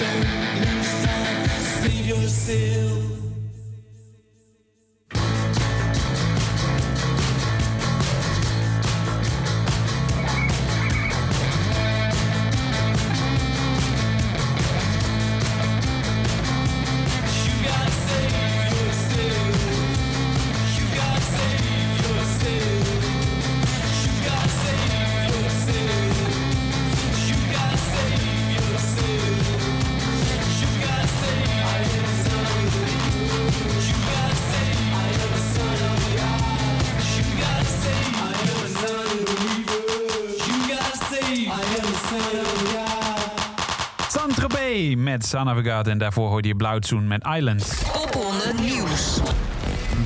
Saint-Tropez met Son of a En daarvoor hoorde je Blauwtsoen met Island. Popronde Nieuws.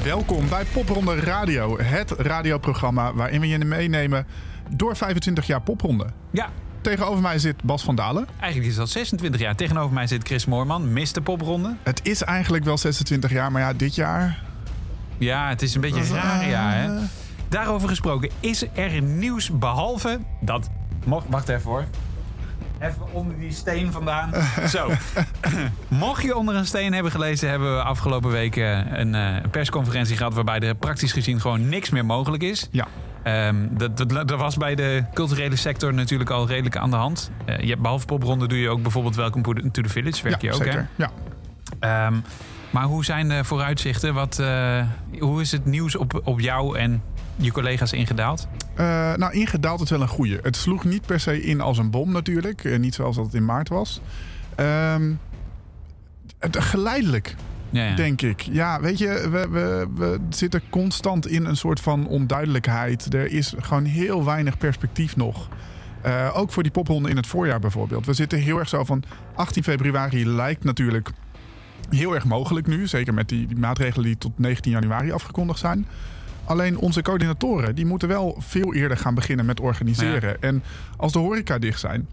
Welkom bij Popronde Radio, het radioprogramma waarin we je meenemen door 25 jaar popronde. Ja, Tegenover mij zit Bas van Dalen. eigenlijk is dat 26 jaar. Tegenover mij zit Chris Moorman, Mr. Popronde. Het is eigenlijk wel 26 jaar, maar ja, dit jaar. Ja, het is een beetje een raar jaar, hè? Daarover gesproken, is er nieuws behalve dat... Mocht, wacht even hoor. Even onder die steen vandaan. Zo. Mocht je onder een steen hebben gelezen, hebben we afgelopen weken een eh, persconferentie gehad waarbij er praktisch gezien gewoon niks meer mogelijk is. Ja, Ehm, dat, dat, dat was bij de culturele sector natuurlijk al redelijk aan de hand. Eh, je hebt, behalve popronde doe je ook bijvoorbeeld Welcome to the Village. Werk ja je ook, zeker. Ja. hè? Ehm, maar hoe zijn de vooruitzichten? Wat, eh, hoe is het nieuws op, op jou en je collega's ingedaald? Eh, nou, ingedaald is wel een goeie. Het sloeg niet per se in als een bom natuurlijk. Eh, niet zoals dat het in maart was. Ehm, het, geleidelijk, Ja, ja. denk ik. Ja, weet je, we, we, we zitten constant in een soort van onduidelijkheid. Er is gewoon heel weinig perspectief nog. Eh, ook voor die pophonden in het voorjaar bijvoorbeeld. We zitten heel erg zo van 18 februari lijkt natuurlijk heel erg mogelijk nu. Zeker met die, die maatregelen die tot 19 januari afgekondigd zijn. Alleen onze coördinatoren die moeten wel veel eerder gaan beginnen met organiseren. En als de horeca dicht zijn,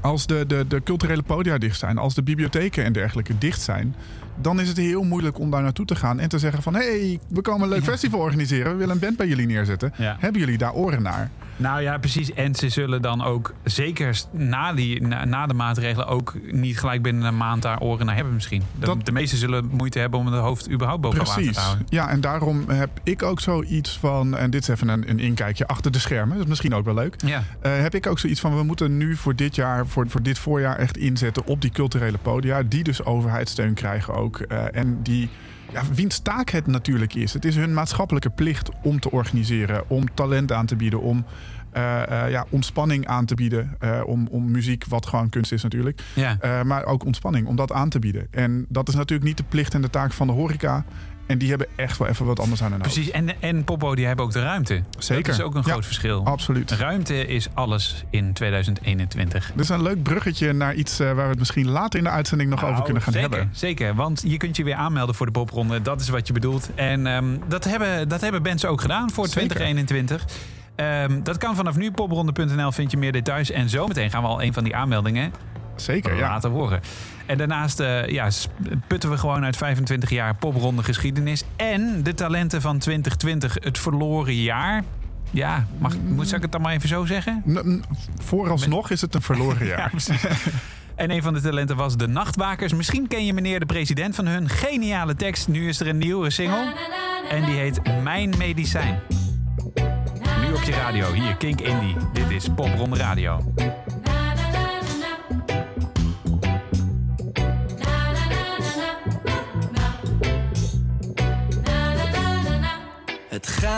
als de, de, de culturele podia dicht zijn, als de bibliotheken en dergelijke dicht zijn, dan is het heel moeilijk om daar naartoe te gaan en te zeggen van hé, hey, we komen een leuk festival organiseren, we willen een band bij jullie neerzetten. Ja. Hebben jullie daar oren naar? Nou ja, precies. En ze zullen dan ook, zeker na, die, na, na de maatregelen, ook niet gelijk binnen een maand daar oren naar hebben misschien. De, Dat- de meesten zullen moeite hebben om het hoofd überhaupt boven water te Precies. houden. Ja, en daarom heb ik ook zoiets van, en dit is even een, een inkijkje achter de schermen, dat is misschien ook wel leuk. Ja. Eh, heb ik ook zoiets van, we moeten nu voor dit jaar, voor, voor dit voorjaar echt inzetten op die culturele podia. Die dus overheidssteun krijgen ook. eh, en die, ja, wiens taak het natuurlijk is. Het is hun maatschappelijke plicht om te organiseren, om talent aan te bieden, om eh, eh, ja, ontspanning aan te bieden. eh, om, om muziek, wat gewoon kunst is natuurlijk. Ja. Maar ook ontspanning, om dat aan te bieden. En dat is natuurlijk niet de plicht en de taak van de horeca. En die hebben echt wel even wat anders aan hun. Precies. En, en Poppo die hebben ook de ruimte. Zeker. Dat is ook een Ja, groot verschil. Absoluut. Ruimte is alles in 2021. Dit is een leuk bruggetje naar iets eh, waar we het misschien later in de uitzending nog over Nou, kunnen gaan zeker, hebben. Zeker, want je kunt je weer aanmelden voor de popronde. Dat is wat je bedoelt. En ehm, dat, hebben, dat hebben bands ook gedaan voor Zeker. 2021. Ehm, dat kan vanaf nu. Popronde.nl vind je meer details. En zometeen gaan we al een van die aanmeldingen Zeker, ja. laten horen. En daarnaast eh, ja, putten we gewoon uit 25 jaar popronde geschiedenis. En de talenten van 2020, het verloren jaar. Ja, mag, moet zou ik het dan maar even zo zeggen? N- vooralsnog is het een verloren Ja, jaar. En een van de talenten was de Nachtwakers. Misschien ken je meneer de president van hun. Geniale tekst. Nu is er een nieuwe single. En die heet Mijn Medicijn. Nu op je radio. Hier, Kink Indie. Dit is Popronde Radio.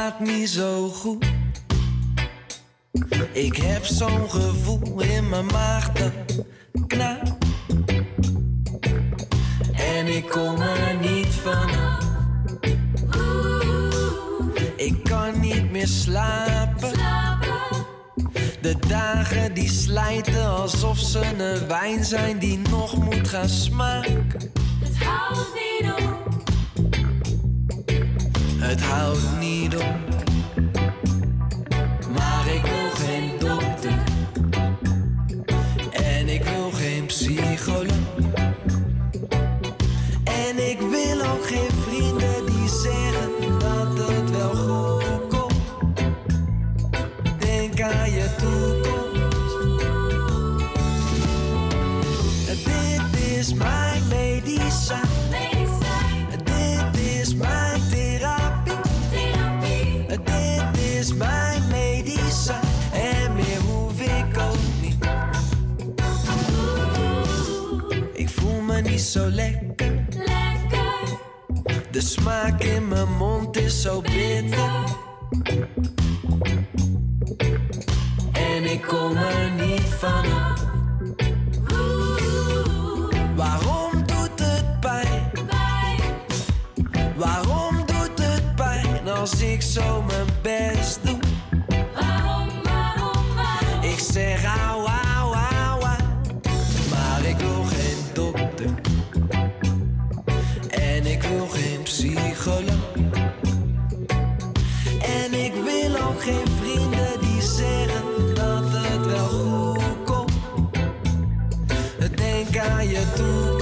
Gaat niet zo goed. Ik heb zo'n gevoel in mijn maag dat. En ik kom er niet van. Ik kan niet meer slapen. De dagen die slijten alsof ze een wijn zijn die nog moet gaan smaken. Het houdt niet op. Het houdt niet op. Maar ik wil geen dokter. zo lekker. Lekker. De smaak in mijn mond is zo bitter. En ik kom er niet vanaf. Waarom doet het pijn? Waarom doet het pijn als ik zo mijn best doe? tu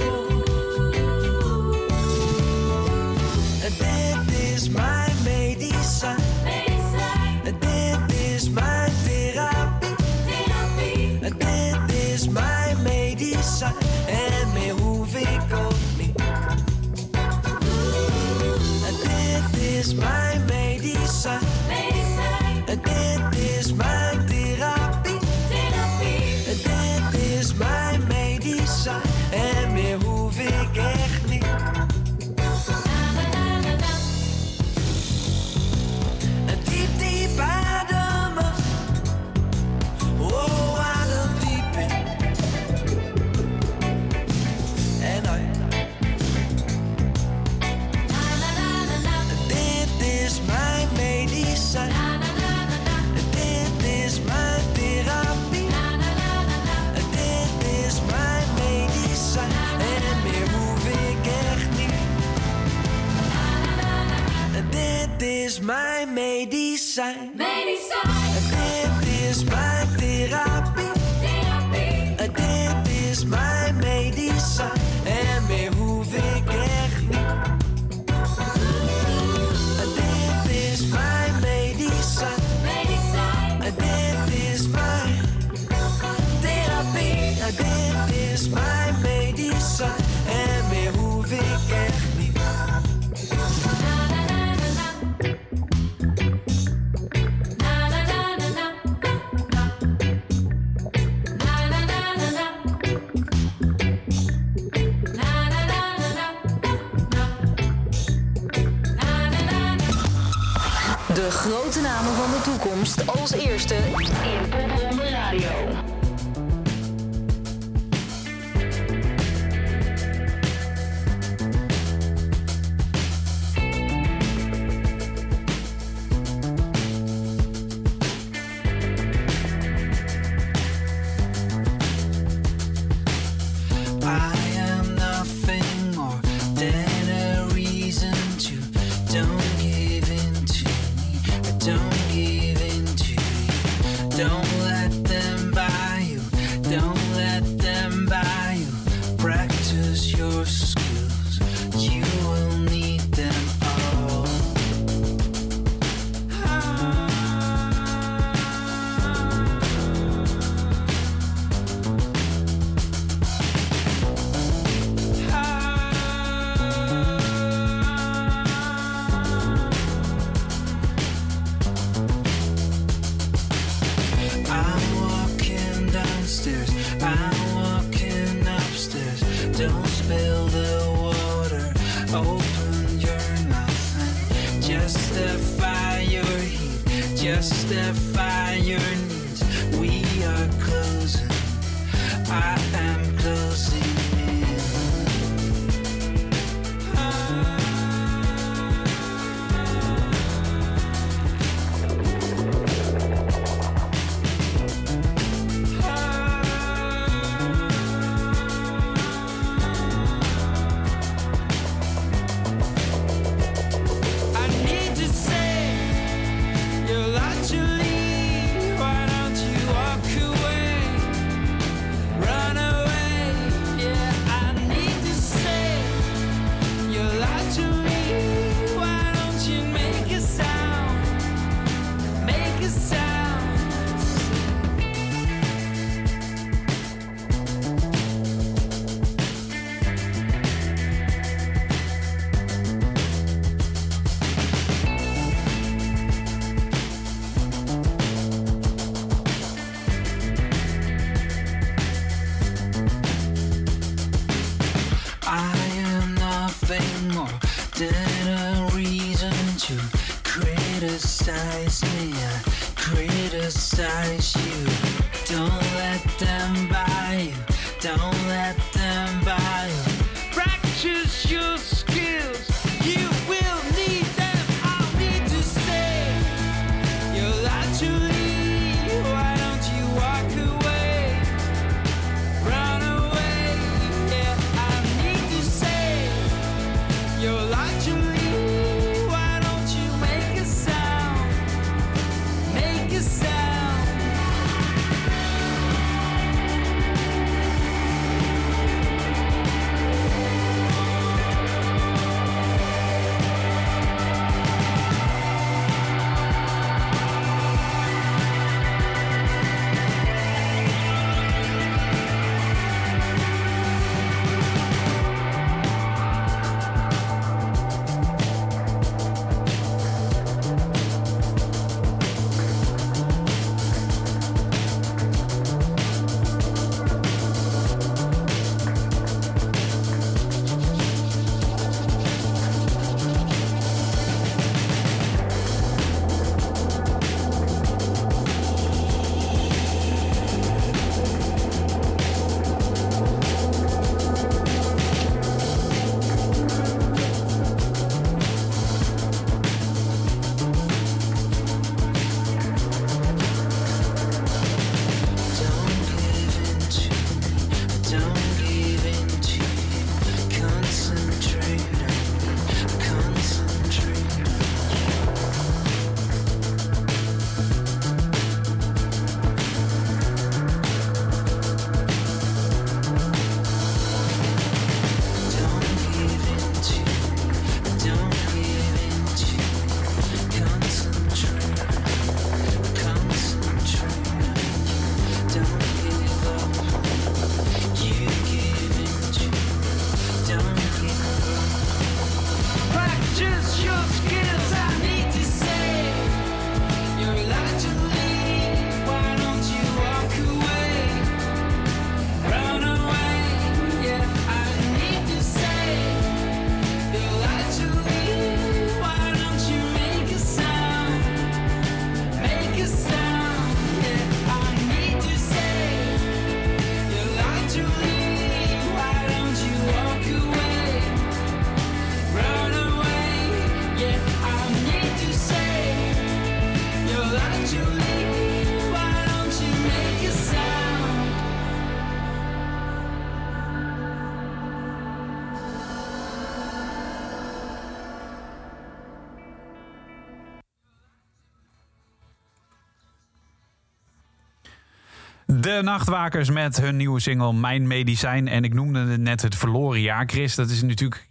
Nachtwakers met hun nieuwe single Mijn Medicijn. En ik noemde het net het verloren jaar, Chris. Dat is natuurlijk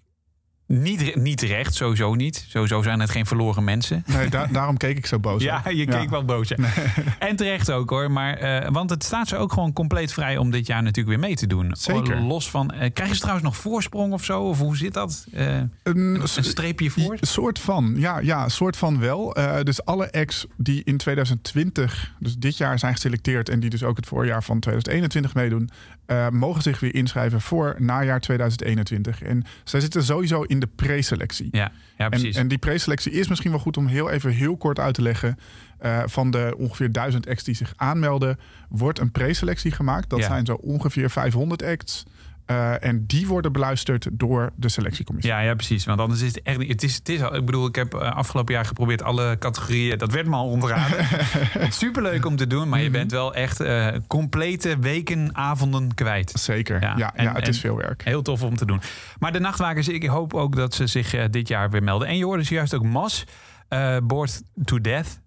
niet, niet terecht, sowieso niet. Sowieso zijn het geen verloren mensen. Nee, da- daarom keek ik zo boos. Ja, je keek wel boos. ja. En terecht ook hoor. Maar, eh, want het staat ze ook gewoon compleet vrij om dit jaar natuurlijk weer mee te doen. Zeker. Los van. eh, krijgen ze trouwens nog voorsprong of zo? Of hoe zit dat? Eh, Een, een streepje voor? Een soort van, ja, ja, soort van wel. Dus alle acts die in 2020, dus dit jaar zijn geselecteerd en die dus ook het voorjaar van 2021 meedoen, mogen zich weer inschrijven voor najaar 2021. En zij zitten sowieso in de preselectie. Ja, ja precies. en die preselectie is misschien wel goed om heel even heel kort uit te leggen. Eh, van de ongeveer 1000 acts die zich aanmelden, wordt een preselectie gemaakt. Dat Ja. zijn zo ongeveer 500 acts. Eh, en die worden beluisterd door de selectiecommissie. Ja, ja, precies. Want anders is het echt niet. Het is, het is, ik bedoel, ik heb eh, afgelopen jaar geprobeerd alle categorieën. Dat werd me al ontraden. superleuk om te doen, maar Mhm. je bent wel echt eh, complete weken, avonden kwijt. Zeker, ja, ja, en- het is veel werk. Heel tof om te doen. Maar de nachtwakers, ik hoop ook dat ze zich dit jaar weer melden. En je hoorde juist ook Mas, Bored to Death.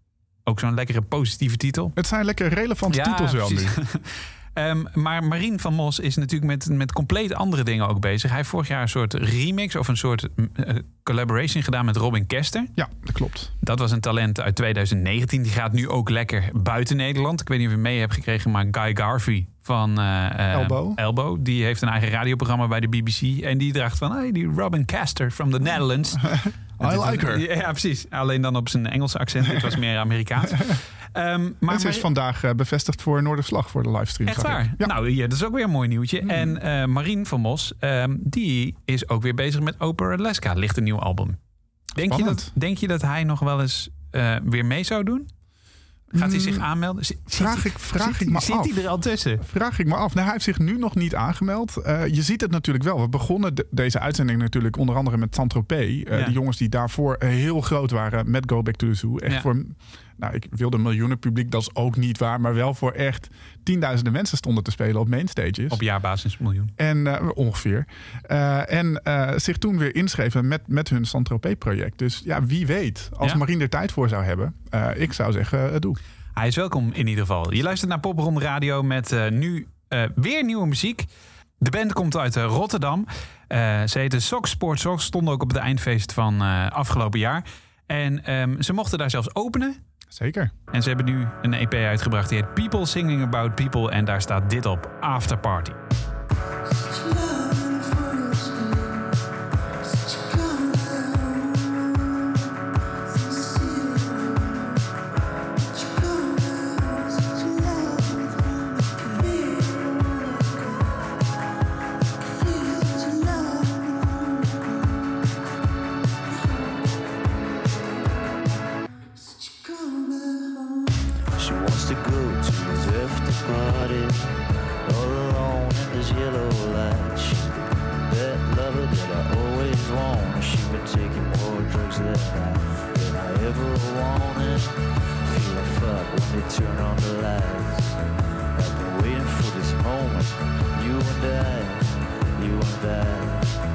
Ook zo'n lekkere positieve titel. Het zijn lekker relevante titels wel nu. Ehm, maar Marien van Mos is natuurlijk met, met compleet andere dingen ook bezig. Hij heeft vorig jaar een soort remix of een soort mm, eh, collaboration gedaan met Robin Kester. Ja, dat klopt. Dat was een talent uit 2019. Die gaat nu ook lekker buiten Nederland. Ik weet niet of je mee hebt gekregen, maar Guy Garvey van eh, Elbow. Elbow. Die heeft een eigen radioprogramma bij de BBC. En die dacht van, hey, die Robin Caster from the Netherlands. I like her. Ja, precies. Alleen dan op zijn Engelse accent. Dit was meer Amerikaans. Ehm, maar ze is vandaag eh, bevestigd voor Noorderslag voor de livestream. Echt waar? Ja. Nou, ja, dat is ook weer een mooi nieuwtje. En eh Marien van Mos, ehm, die is ook weer bezig met Opera Alaska. Ligt een nieuw album. Denk je, dat, denk je dat hij nog wel eens eh, weer mee zou doen? Gaat hij zich aanmelden? Zit- Mm, vraag zit- ik- vraag zit ik me af. Zit hij er al tussen? Vraag ik me af. Nou, hij heeft zich nu nog niet aangemeld. Eh, je ziet het natuurlijk wel. We begonnen de- deze uitzending natuurlijk onder andere met Saint-Tropez. Ja. De jongens die daarvoor heel groot waren met Go Back to the Zoo. Echt Ja. voor, nou, ik wilde miljoenen publiek, dat is ook niet waar. Maar wel voor echt tienduizenden mensen stonden te spelen op mainstages. Op jaarbasis miljoen. En eh, ongeveer. Eh, en eh, zich toen weer inschreven met, met hun Saint-Tropez-project. Dus ja, wie weet. Als Ja. Marien er tijd voor zou hebben. ik zou zeggen, doe. Hij is welkom in ieder geval. Je luistert naar Popronde Radio met nu weer nieuwe muziek. De band komt uit Rotterdam. Ze heten Sox Sport Sox. Stonden ook op het eindfeest van afgelopen jaar. En ehm, ze mochten daar zelfs openen. Zeker. En ze hebben nu een EP uitgebracht die heet People Singing About People. En daar staat dit op, After Party. She wants to go to his after party. All alone in this yellow light. She's the bad lover that I always want. She's been taking more drugs than I, than I ever wanted. Feel a fuck when they turn on the lights. I've been waiting for this moment. You and I, you and I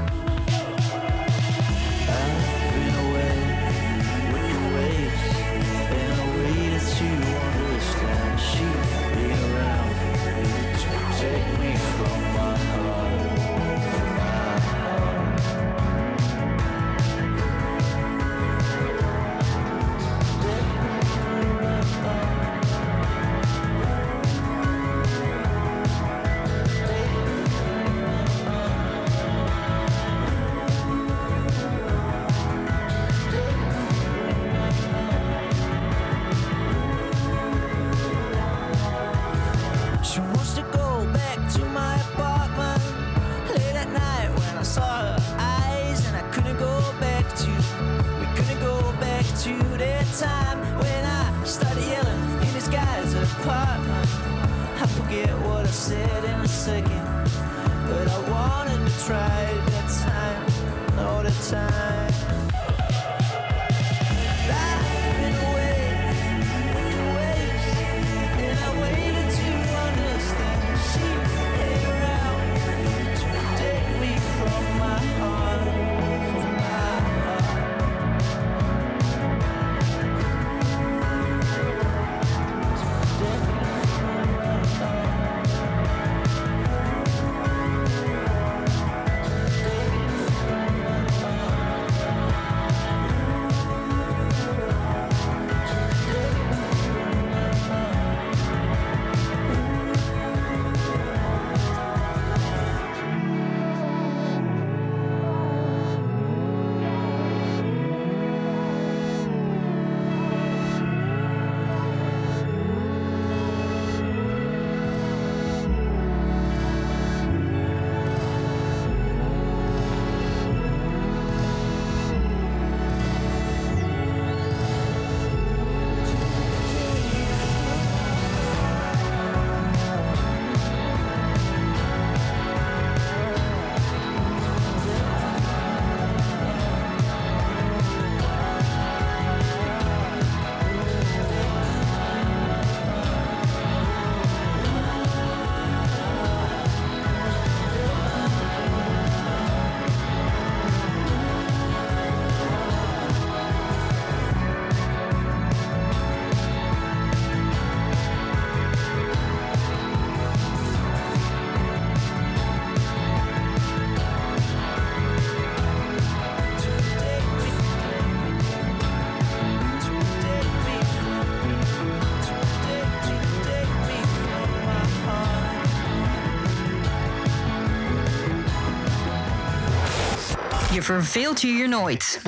verveelt je hier nooit.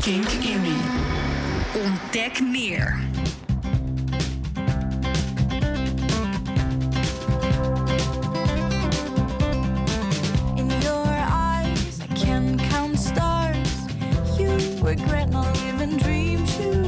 Kink Indie. Ontdek meer. regret not even dream to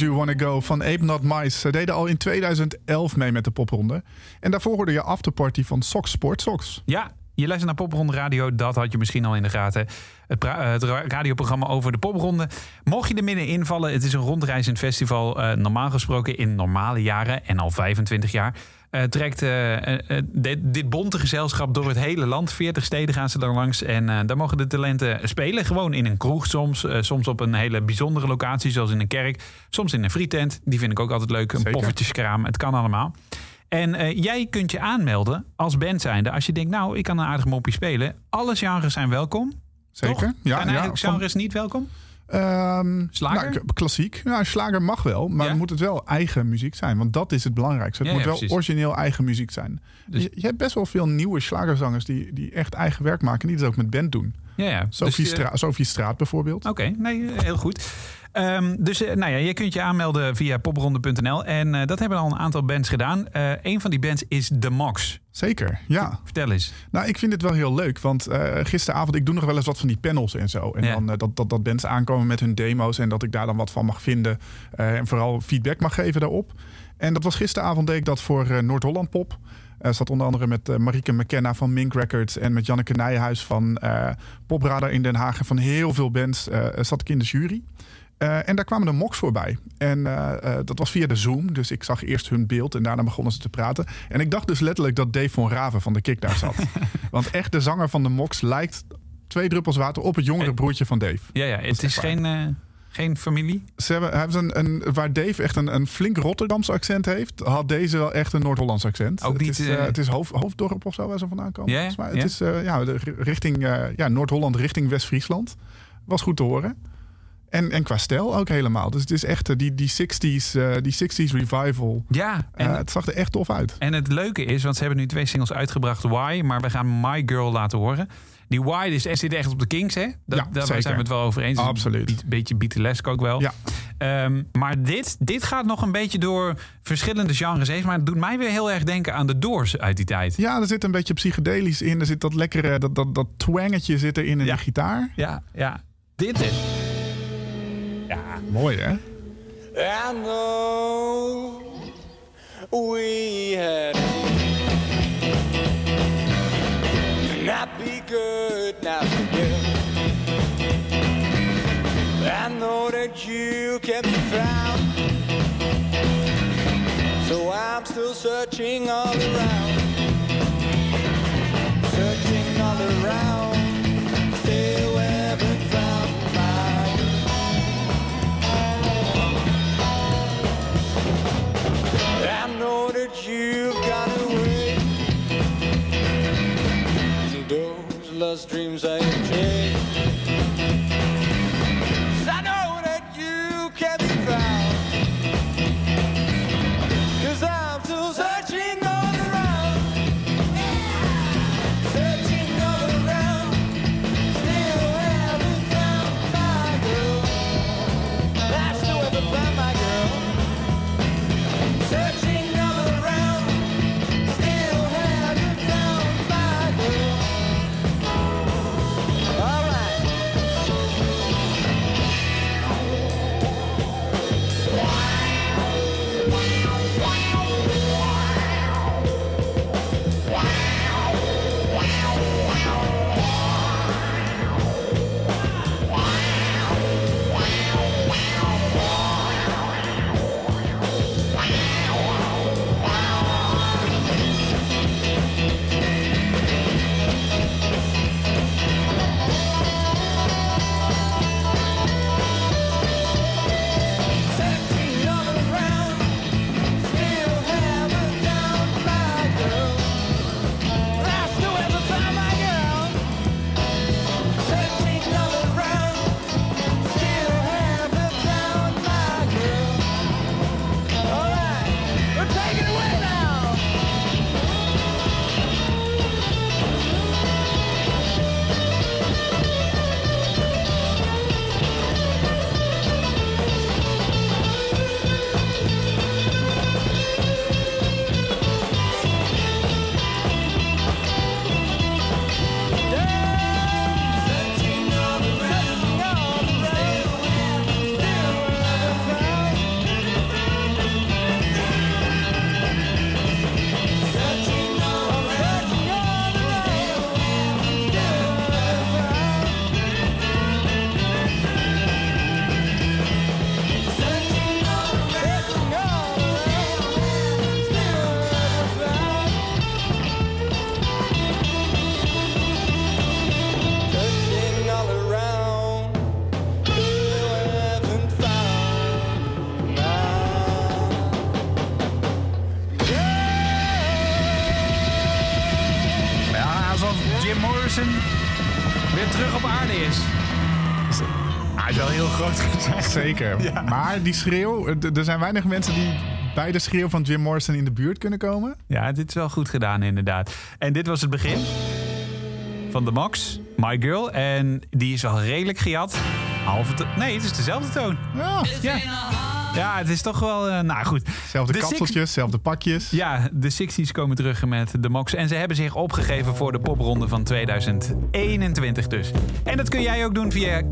You Wanna Go van Ape Not Mice. Ze deden al in 2011 mee met de popronde. En daarvoor hoorde je Afterparty van Sox Sport Sox. Ja, je luistert naar Popronde Radio. Dat had je misschien al in de gaten. Het, eh, het ra- radioprogramma over de popronde. Mocht je er midden invallen, het is een rondreizend festival. eh, normaal gesproken in normale jaren en al 25 jaar. eh, trekt dit, dit bonte gezelschap door het hele land. 40 steden gaan ze daar langs. En daar mogen de talenten spelen. Gewoon in een kroeg soms. soms op een hele bijzondere locatie, zoals in een kerk. Soms in een frietent. Die vind ik ook altijd leuk. Een poffertjeskraam. Het kan allemaal. En eh, jij kunt je aanmelden als band zijnde. Als je denkt, nou, ik kan een aardig moppie spelen. Alle genres zijn welkom. Zeker? Toch? Ja, zijn ja, eigenlijk van- genres niet welkom? Ehm, Slager? nou, klassiek. Ja, slager mag wel, maar Ja? moet het wel eigen muziek zijn. Want dat is het belangrijkste. Het Ja, moet ja, wel precies. origineel eigen muziek zijn. Dus- je, je hebt best wel veel nieuwe slagerzangers die, die echt eigen werk maken. Die dat ook met band doen. Ja, ja. Sophie, Dus, Stra- Sophie Straat bijvoorbeeld. Oké, nee, heel goed. Ehm, dus eh, nou ja, je kunt je aanmelden via popronde.nl. En eh, dat hebben al een aantal bands gedaan. Eh een van die bands is The Mox. Zeker, ja. Vertel eens. Nou, ik vind het wel heel leuk. Want gisteravond, ik doe nog wel eens wat van die panels en zo. En Ja. dan dat, dat, dat bands aankomen met hun demo's. En dat ik daar dan wat van mag vinden. en vooral feedback mag geven daarop. En dat was gisteravond, deed ik dat voor Noord-Holland Pop. Er zat onder andere met Marieke McKenna van Mink Records. En met Janneke Nijhuis van eh Popradar in Den Haag. En van heel veel bands zat ik in de jury. Eh, en daar kwamen de Mox voorbij. En eh, eh, dat was via de Zoom. Dus ik zag eerst hun beeld en daarna begonnen ze te praten. En ik dacht dus letterlijk dat Dave van Raven van de Kick daar zat. Want echt de zanger van de Mox lijkt twee druppels water op het jongere broertje van Dave. Ja, ja het is is, geen, geen familie. Ze hebben, hij heeft een, een, waar Dave echt een, een flink Rotterdamse accent heeft, had deze wel echt een Noord-Hollands accent. Ook het niet, is, eh, eh, het is hoofd, Hoofddorp of zo waar ze vandaan komen. Ja. Het is ja, de, richting ja, Noord-Holland richting West-Friesland. Was goed te horen. En, en qua stijl ook helemaal. Dus het is echt eh, die, die 60s, eh, die 60s revival. Ja, Eh, het zag er echt tof uit. en het leuke is, want ze hebben nu twee singles uitgebracht. Why, maar we gaan My Girl laten horen. Die Why is, er zit echt op de Kings, hè? Dat, Ja, daar zijn we het wel over eens. Absoluut. Een beetje Beatlesk ook wel. Ja. Ehm, maar dit, dit gaat nog een beetje door verschillende genres heen. Maar het doet mij weer heel erg denken aan de Doors uit die tijd. Ja, er zit een beetje psychedelisch in. Er zit dat lekkere, dat, dat, dat twangetje zit er in in Ja. de gitaar. Ja, ja. Dit is. Mooi hè? I know oh, we had not be good, be good. I know that you kept your frown, so I'm still searching all around, lost dreams I chased. Zeker. Ja. Maar die schreeuw, er zijn weinig mensen die bij de schreeuw van Jim Morrison in de buurt kunnen komen. Ja, dit is wel goed gedaan inderdaad. En dit was het begin van de Max, My Girl. En die is wel redelijk gejat. Halve nee, het is dezelfde toon. Ja, Ja, ja het is toch wel... eh, nou goed. zelfde De kapseltjes, zelfde pakjes. Ja, de 60s komen terug met de Mox. En ze hebben zich opgegeven voor de popronde van 2021 dus. En dat kun jij ook doen via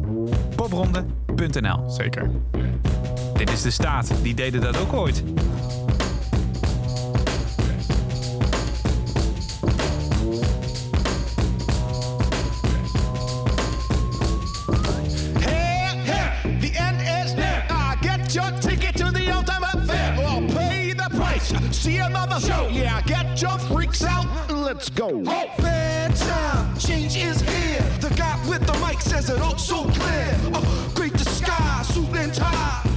popronde.nl. Zeker. Dit is de staat. Die deden dat ook ooit. Get out. Let's go. Oh, fair time, change is here. The guy with the mic says it all so clear. Oh, great sky, suit and tie.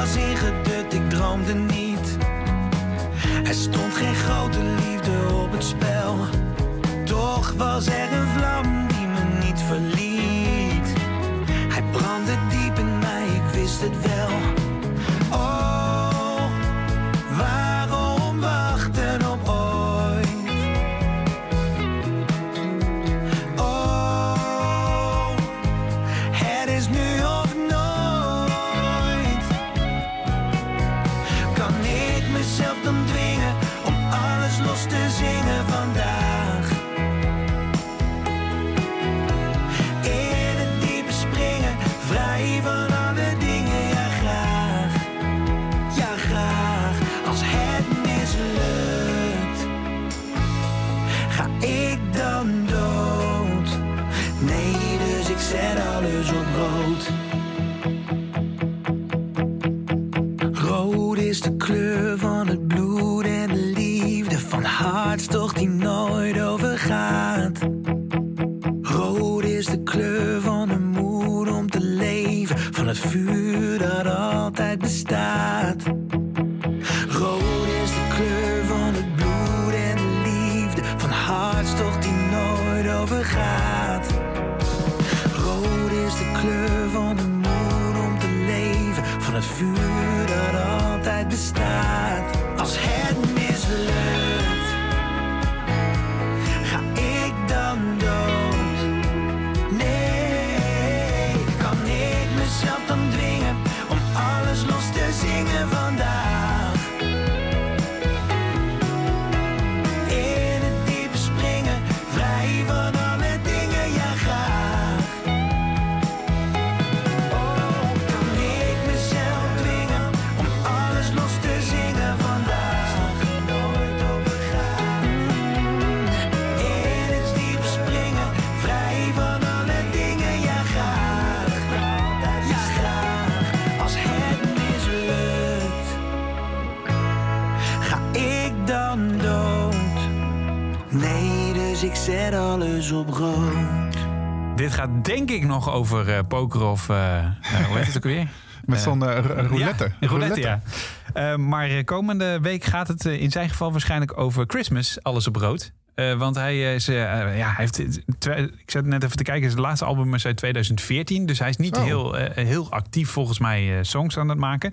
Was ingedut, ik droomde niet. Er stond geen grote liefde op het spel. Toch was er een vlam die me niet verliet. Hij brandde diep in mij, ik wist het wel. Nog over eh, poker of... eh, eh, hoe heet het ook weer? Met zo'n roulette. Ja, roulette, ja. Maar komende week gaat het in zijn geval waarschijnlijk over Christmas, alles op rood. Want hij is, ja, hij heeft, ik zat net even te kijken, zijn laatste album is uit 2014. Dus hij is niet Zo. heel, heel actief volgens mij songs aan het maken.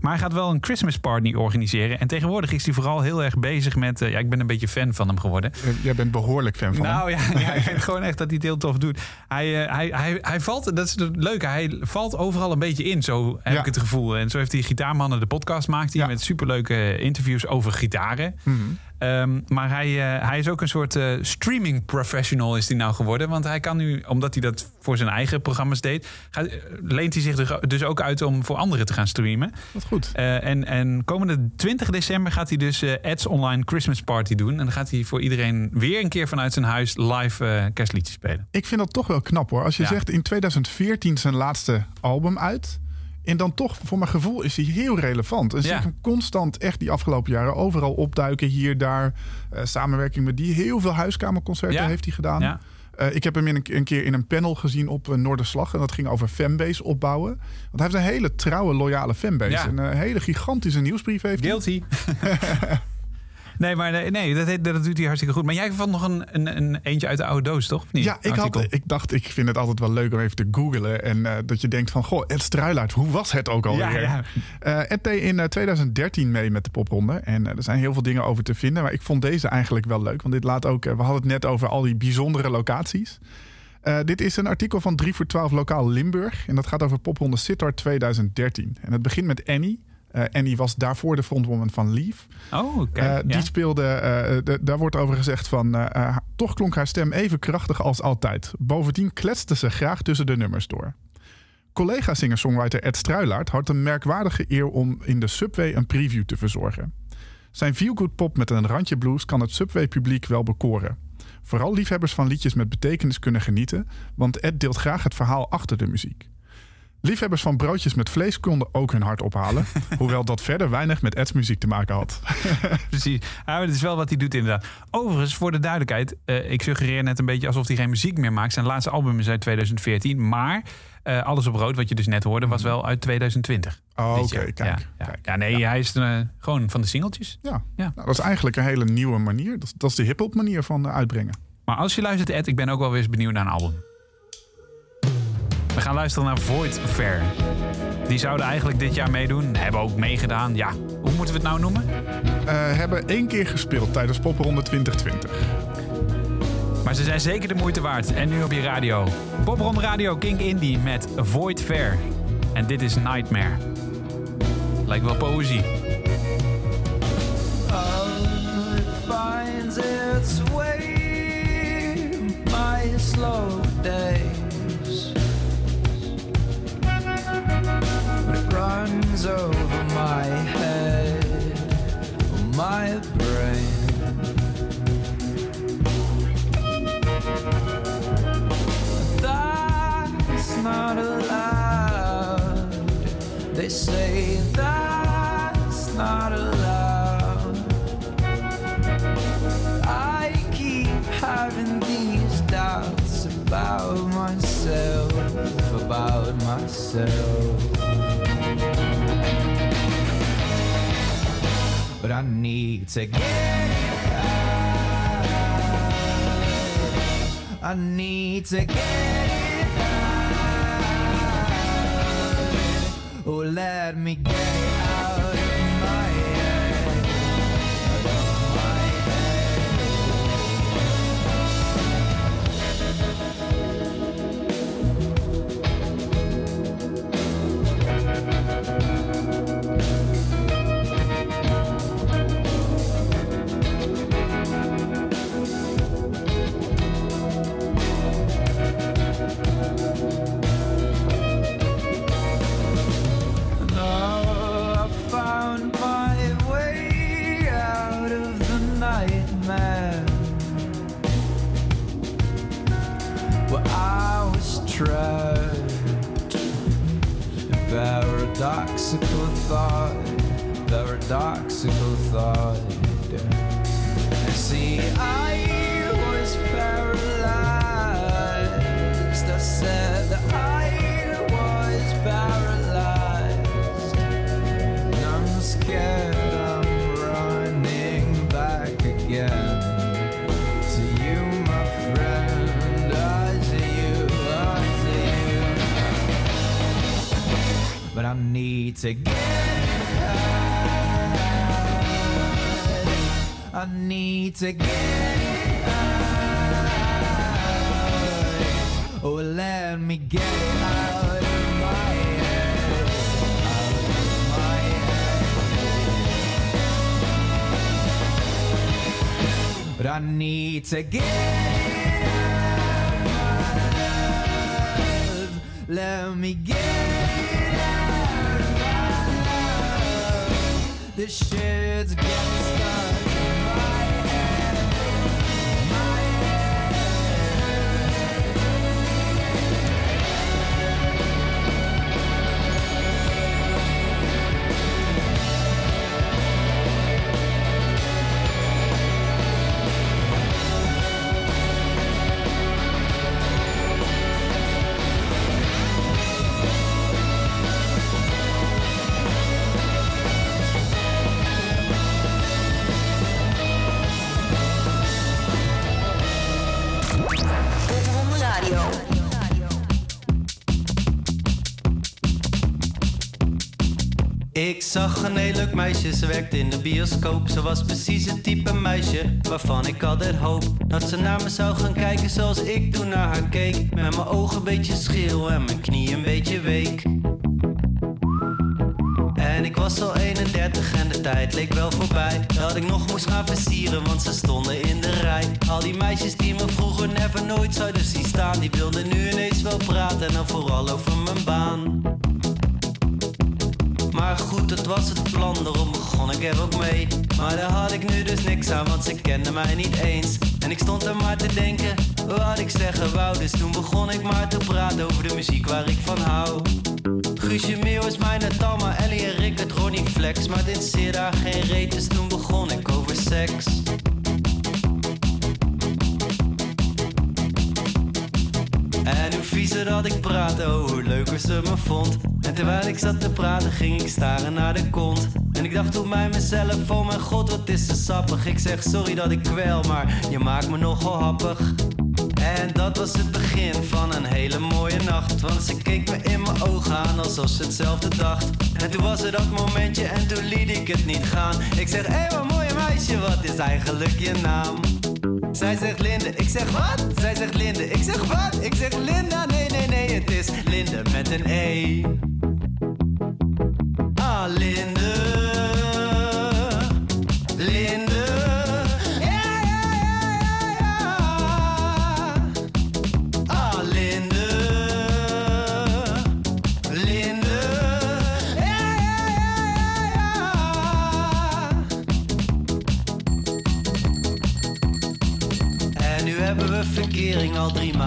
Maar hij gaat wel een Christmas party organiseren. En tegenwoordig is hij vooral heel erg bezig met, eh, ja, ik ben een beetje fan van hem geworden. Eh, Jij bent behoorlijk fan van hem. Nou ja, ja, ik vind gewoon echt dat hij het heel tof doet. Hij, eh, hij, hij, hij valt, dat is het leuke, hij valt overal een beetje in, zo heb Ja. ik het gevoel. En zo heeft hij Gitaarmannen de podcast maakt hij Ja. met superleuke interviews over gitaren. Mhm. Ehm, maar hij, eh, hij is ook een soort eh, streaming professional is hij nou geworden. Want hij kan nu, omdat hij dat voor zijn eigen programma's deed, gaat, eh, leent hij zich dus- ook uit om voor anderen te gaan streamen. Wat goed. En, en komende 20 december gaat hij dus Ads Online Christmas Party doen. En dan gaat hij voor iedereen weer een keer vanuit zijn huis live kerstliedjes spelen. Ik vind dat toch wel knap hoor. Als je Ja. zegt in 2014 zijn laatste album uit. En dan toch, voor mijn gevoel, is hij heel relevant. En zie Ja. ik hem constant echt die afgelopen jaren overal opduiken. Hier, daar. Eh, samenwerking met die. Heel veel huiskamerconcerten Ja. heeft hij gedaan. Ja. Eh, ik heb hem in een, een keer in een panel gezien op uh, Noorderslag. En dat ging over fanbase opbouwen. Want hij heeft een hele trouwe, loyale fanbase. Ja. En een hele gigantische nieuwsbrief heeft hij. Guilty. nee, maar nee, nee dat, heet- dat doet hij hartstikke goed. Maar jij vond nog een, een, een eentje uit de oude doos, toch? Niet? Ja, ik, had, ik dacht, ik vind het altijd wel leuk om even te googlen. En eh, dat je denkt van, goh, Ed Struilaert, hoe was het ook alweer? Ja, ja. Eh, Ed deed in eh, 2013 mee met de popronde. En eh, er zijn heel veel dingen over te vinden. Maar ik vond deze eigenlijk wel leuk. Want dit laat ook, eh, we hadden het net over al die bijzondere locaties. Eh, dit is een artikel van 3 voor 12 lokaal Limburg. En dat gaat over popronde Sittard 2013. En het begint met Annie. Eh, Annie was daarvoor de frontwoman van Leaf. Oh, oké. Eh, ja. Die speelde, eh, de- daar wordt over gezegd van... toch klonk haar stem even krachtig als altijd. Bovendien kletste ze graag tussen de nummers door. Collega singer-songwriter Ed Struilaert had een merkwaardige eer om in de Subway een preview te verzorgen. Zijn feel-good pop met een randje blues kan het Subway-publiek wel bekoren. Vooral liefhebbers van liedjes met betekenis kunnen genieten, want Ed deelt graag het verhaal achter de muziek. Liefhebbers van broodjes met vlees konden ook hun hart ophalen, hoewel dat verder weinig met Ed's muziek te maken had. Precies. Ja, het is wel wat hij doet inderdaad. Overigens, voor de duidelijkheid. eh, ik suggereer net een beetje alsof hij geen muziek meer maakt. Zijn laatste album is uit 2014. Maar eh, Alles op Rood, wat je dus net hoorde, was wel uit 2020. Oh, oké, kijk. Ja, ja. kijk. Ja, nee, hij is eh, gewoon van de singeltjes. Ja, Ja. Nou, dat is eigenlijk een hele nieuwe manier. Dat is, dat is de hip-hop manier van uitbrengen. Maar als je luistert, Ed, ik ben ook wel weer eens benieuwd naar een album. We gaan luisteren naar Void Fair. Die zouden eigenlijk dit jaar meedoen. Hebben ook meegedaan. Ja, hoe moeten we het nou noemen? Eh hebben één keer gespeeld tijdens Popronde 2020. Maar ze zijn zeker de moeite waard. En nu op je radio. Popron Radio King Indie met Void Fair. En dit is Nightmare. Lijkt wel poëzie. finds its way my slow days runs over my head my brain that's not a They say that's not allowed. I keep having these doubts about myself, about myself. But I need to get it out. I need to get it out. Oh, let me get thought, paradoxical thought. See, I was paralyzed. I said that I was paralyzed. And I'm scared I'm running back again. But I need to get I need to get it out. Oh, let me get out of my head. Out of my head. But I need to get out. Let me get out. This shit's getting stuck zag een heel leuk meisje, ze werkte in de bioscoop. Ze was precies het type meisje waarvan ik altijd hoop dat ze naar me zou gaan kijken zoals ik toen naar haar keek. Met mijn ogen een beetje scheel en mijn knie een beetje week. En ik was al 31 en de tijd leek wel voorbij. Dat ik nog moest gaan versieren, want ze stonden in de rij. Al die meisjes die me vroeger never nooit zouden zien staan, die wilden nu ineens wel praten en dan vooral over mijn baan. Maar goed, dat was het plan, daarom begon ik er ook mee. Maar daar had ik nu dus niks aan, want ze kenden mij niet eens. En ik stond er maar te denken, wat ik zeggen wou. Dus toen begon ik maar te praten over de muziek waar ik van hou. Guusje Meeuw is mijn Tamma, Ellie en Rick het Ronnie Flex. Maar dit zeer daar geen reet, dus toen begon ik over seks. En hoe viezer dat ik praatte, oh hoe leuker ze me vond. En terwijl ik zat te praten, ging ik staren naar de kont. En ik dacht toen bij mezelf, oh mijn god, wat is ze sappig. Ik zeg sorry dat ik kwel, maar je maakt me nogal happig. En dat was het begin van een hele mooie nacht. Want ze keek me in mijn ogen aan alsof ze hetzelfde dacht. En toen was er dat momentje en toen liet ik het niet gaan. Ik zeg, hé hey, wat mooie meisje, wat is eigenlijk je naam? Zij zegt Linde, ik zeg wat? Zij zegt Linde, ik zeg wat? Ik zeg Linda, nee, nee, nee, het is Linde met een E.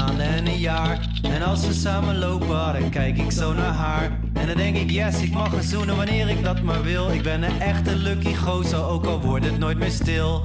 en een jaar. En als we samen lopen, dan kijk ik zo naar haar. En dan denk ik, Yes, ik mag er zoenen wanneer ik dat maar wil. Ik ben een echte lucky gozer, ook al wordt het nooit meer stil.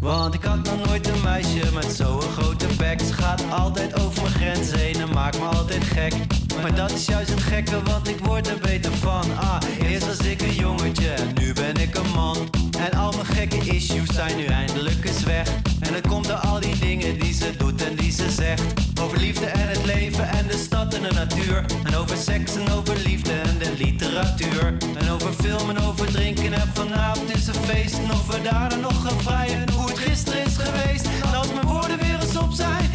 Want ik had nog nooit een meisje met zo'n grote bek. Ze gaat altijd over mijn grenzen heen en maakt me altijd gek. Maar dat is juist het gekke, want ik word er beter van. Ah, eerst was ik een jongetje en nu ben ik een man. En al mijn gekke issues zijn nu eindelijk eens weg. En het komt door al die dingen die ze doet en die ze zegt. Over liefde en het leven en de stad en de natuur. En over seks en over liefde en de literatuur. En over film en over drinken en vanavond is een feest. En of we daarna nog gaan vrijen en hoe het gisteren is geweest. En als mijn woorden weer eens op zijn,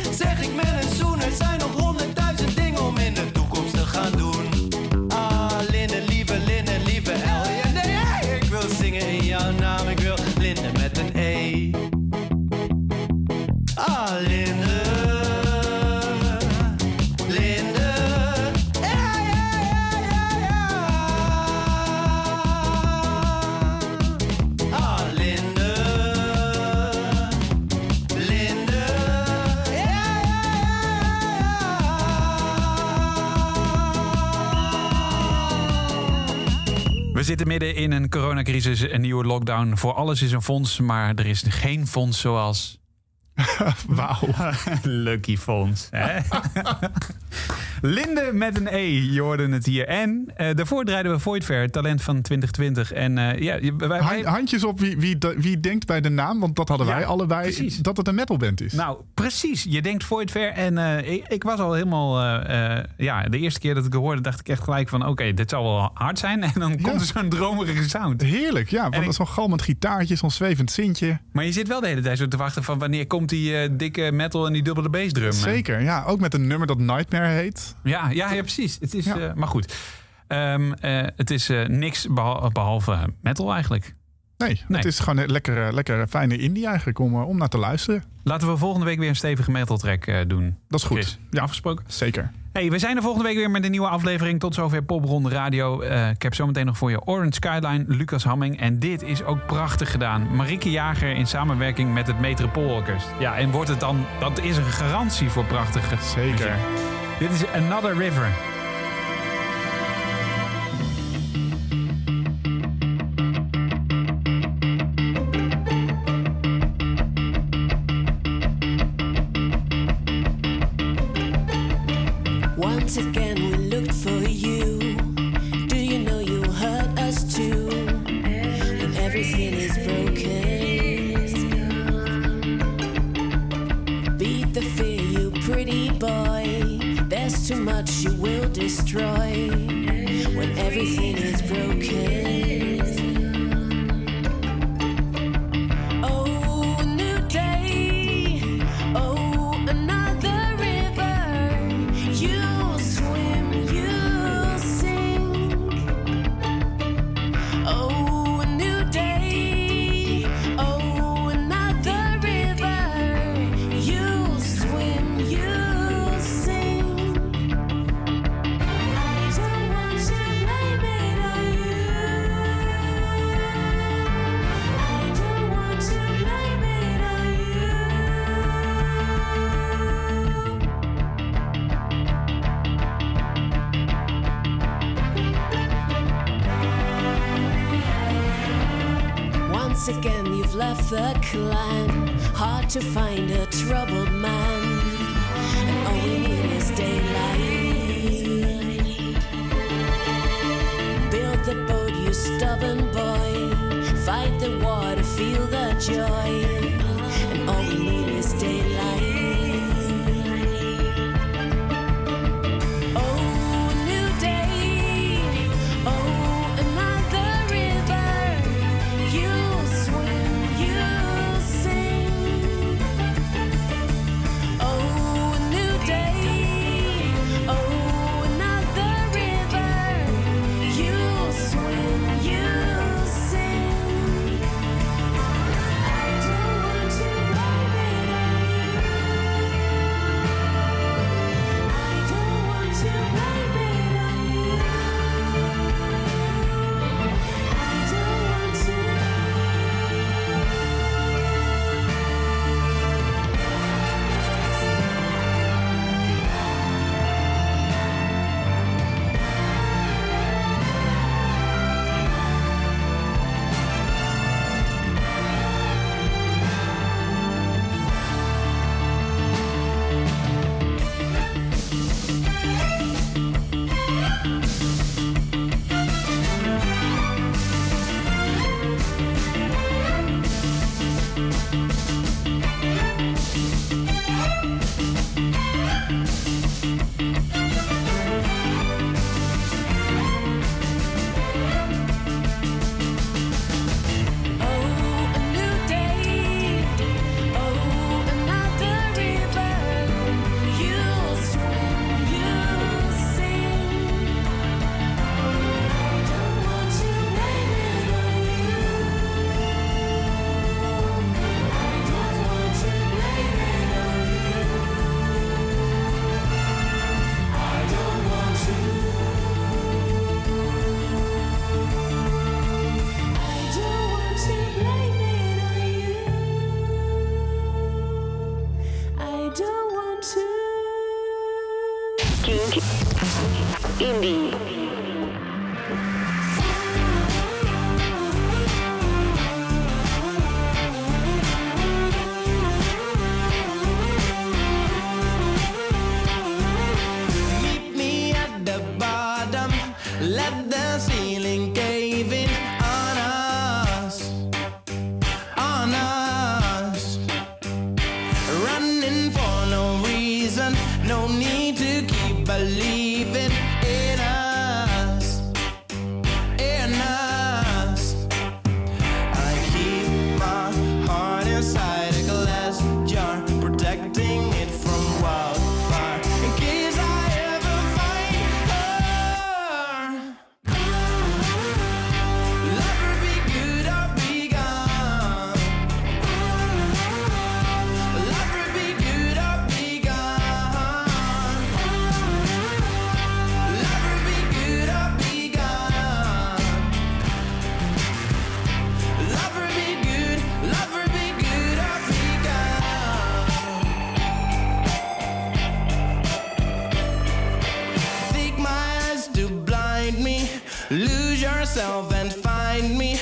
zitten midden in een coronacrisis, een nieuwe lockdown. Voor alles is een fonds, maar er is geen fonds zoals... Wauw. Lucky fonds. Hè? Linde met een E, je hoorde het hier. En eh, daarvoor draaiden we Void Fair, talent van 2020. En eh, ja, wij, wij- Han- Handjes op wie, wie, wie denkt bij de naam, want dat hadden Ja, wij allebei, precies. dat het een metalband is. Nou, precies. Je denkt Void Fair. En eh, ik, ik was al helemaal... ja, de eerste keer dat ik het hoorde, dacht ik echt gelijk van... Oké, dit zal wel hard zijn. En dan komt er zo'n dromerige sound. Heerlijk, ja. Want ik- zo'n galmend gitaartje, zo'n zwevend sintje. Maar je zit wel de hele tijd zo te wachten van... wanneer komt die dikke metal en die dubbele bassdrum? Zeker, ja. Ook met een nummer dat Nightmare heet. Ja, ja, ja precies. Het is, Ja. eh, maar goed. Ehm, eh, het is eh, niks behal- behalve metal eigenlijk. Nee, Nee. het is gewoon een lekkere, lekkere fijne indie eigenlijk om, om naar te luisteren. Laten we volgende week weer een stevige metal track doen. Dat is goed. Chris, Ja. afgesproken. Zeker. Hey, we zijn er volgende week weer met een nieuwe aflevering. Tot zover Popronde Radio. Ik heb zometeen nog voor je Orange Skyline, Lucas Hamming. En dit is ook prachtig gedaan. Marieke Jager in samenwerking met het Metropoolorkest. Ja, en wordt het dan... Dat is een garantie voor prachtige Zeker. muziek. Dit is Another River. Once again, you've left the clan. Hard to find a troubled man. And all we need is daylight. Build the boat, you stubborn boy. Fight the water, feel the joy. Yourself and find me